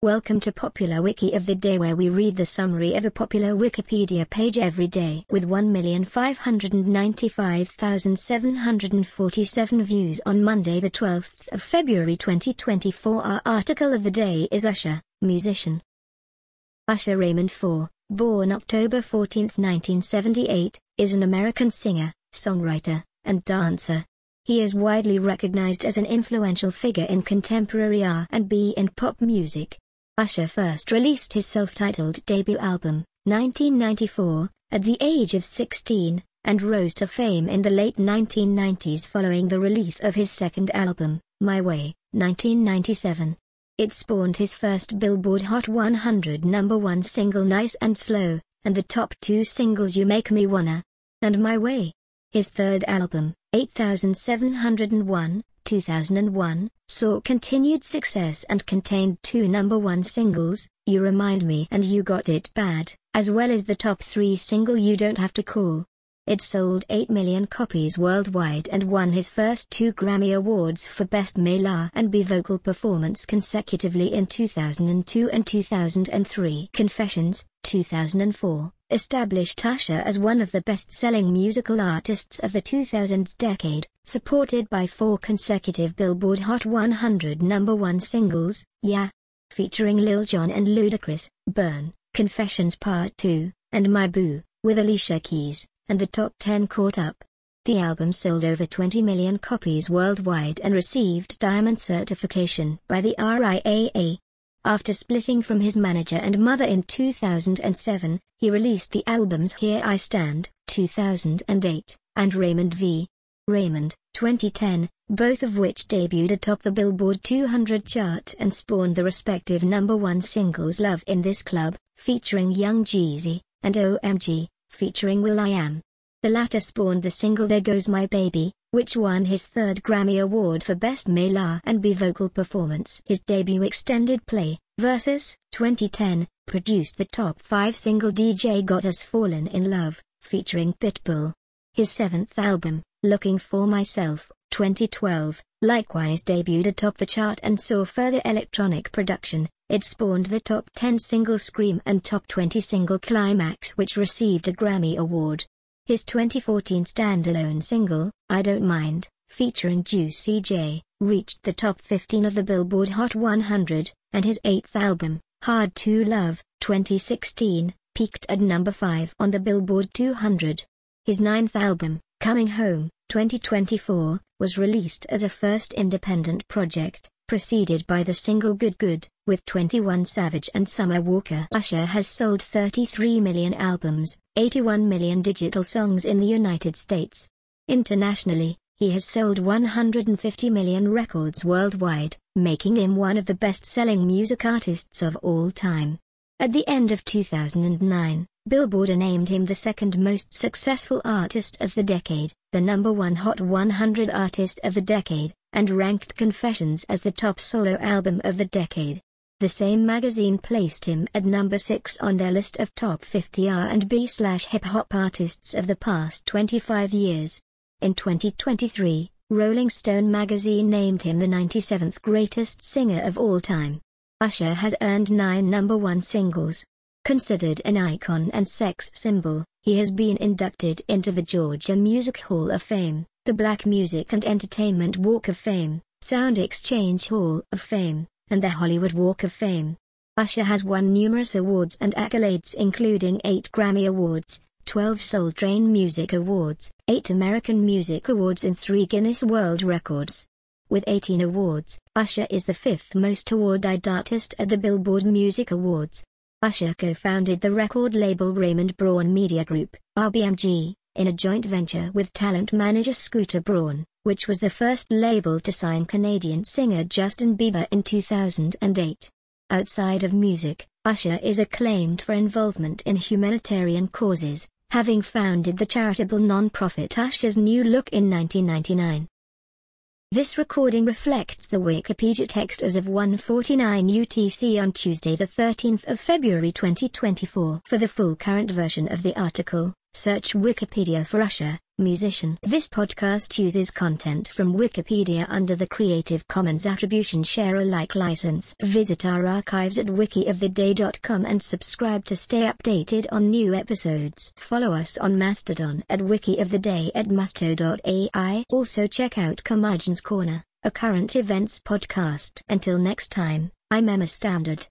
Welcome to Popular Wiki of the Day where we read the summary of a popular Wikipedia page every day with 1,595,747 views on Monday the 12th of February 2024 Our article of the day is Usher, musician. Usher Raymond IV, born October 14, 1978, is an American singer, songwriter, and dancer. He is widely recognized as an influential figure in contemporary R&B and pop music. Usher first released his self-titled debut album, 1994, at the age of 16, and rose to fame in the late 1990s following the release of his second album, My Way, 1997. It spawned his first Billboard Hot 100 number one single Nice and Slow, and the top two singles You Make Me Wanna, and My Way. His third album, 8701, 2001, saw continued success and contained two number one singles, You Remind Me and You Got It Bad, as well as the top three single You Don't Have to Call. It sold 8 million copies worldwide and won his first two Grammy Awards for Best Male R&B Vocal Performance consecutively in 2002 and 2003. Confessions, 2004 established Usher as one of the best-selling musical artists of the 2000s decade, supported by four consecutive Billboard Hot 100 number one singles, Yeah, featuring Lil Jon and Ludacris, Burn, Confessions Part 2, and My Boo, with Alicia Keys, and the top 10 caught up. The album sold over 20 million copies worldwide and received diamond certification by the RIAA. After splitting from his manager and mother in 2007, he released the albums Here I Stand, 2008, and Raymond v. Raymond, 2010, both of which debuted atop the Billboard 200 chart and spawned the respective number one singles Love in This Club, featuring Young Jeezy, and OMG, featuring will.i.am. The latter spawned the single There Goes My Baby, which won his third Grammy Award for Best Male R&B Vocal Performance. His debut extended play, Versus, 2010, produced the top 5 single DJ Got Us Fallin' in Love, featuring Pitbull. His seventh album, Looking for Myself, 2012, likewise debuted atop the chart and saw further electronic production. It spawned the top 10 single Scream and top 20 single Climax which received a Grammy Award. His 2014 standalone single, I Don't Mind, featuring Juicy J, reached the top 15 of the Billboard Hot 100, and his eighth album, Hard to Love, 2016, peaked at number 5 on the Billboard 200. His ninth album, Coming Home, 2024, was released as a first independent project, preceded by the single Good Good, with 21 Savage and Summer Walker. Usher has sold 33 million albums, 81 million digital songs in the United States. Internationally, he has sold 150 million records worldwide, making him one of the best-selling music artists of all time. At the end of 2009, Billboard named him the second most successful artist of the decade, the number one Hot 100 artist of the decade, and ranked Confessions as the top solo album of the decade. The same magazine placed him at number 6 on their list of top 50 R&B slash hip-hop artists of the past 25 years. In 2023, Rolling Stone magazine named him the 97th greatest singer of all time. Usher has earned nine number one singles, Considered an icon and sex symbol, he has been inducted into the Georgia Music Hall of Fame, the Black Music and Entertainment Walk of Fame, Sound Exchange Hall of Fame, and the Hollywood Walk of Fame. Usher has won numerous awards and accolades including 8 Grammy Awards, 12 Soul Train Music Awards, 8 American Music Awards and 3 Guinness World Records. With 18 awards, Usher is the fifth most awarded artist at the Billboard Music Awards, Usher co-founded the record label Raymond Braun Media Group, RBMG, in a joint venture with talent manager Scooter Braun, which was the first label to sign Canadian singer Justin Bieber in 2008. Outside of music, Usher is acclaimed for involvement in humanitarian causes, having founded the charitable non-profit Usher's New Look in 1999. This recording reflects the Wikipedia text as of 1:49 UTC on Tuesday the 13th of February 2024. For the full current version of the article, Search Wikipedia for Usher, musician. This podcast uses content from Wikipedia under the Creative Commons Attribution Share Alike license. Visit our archives at wikioftheday.com and subscribe to stay updated on new episodes. Follow us on Mastodon at wikioftheday at musto.ai. Also check out Curmudgeon's Corner, a current events podcast. Until next time, I'm Emma Standard.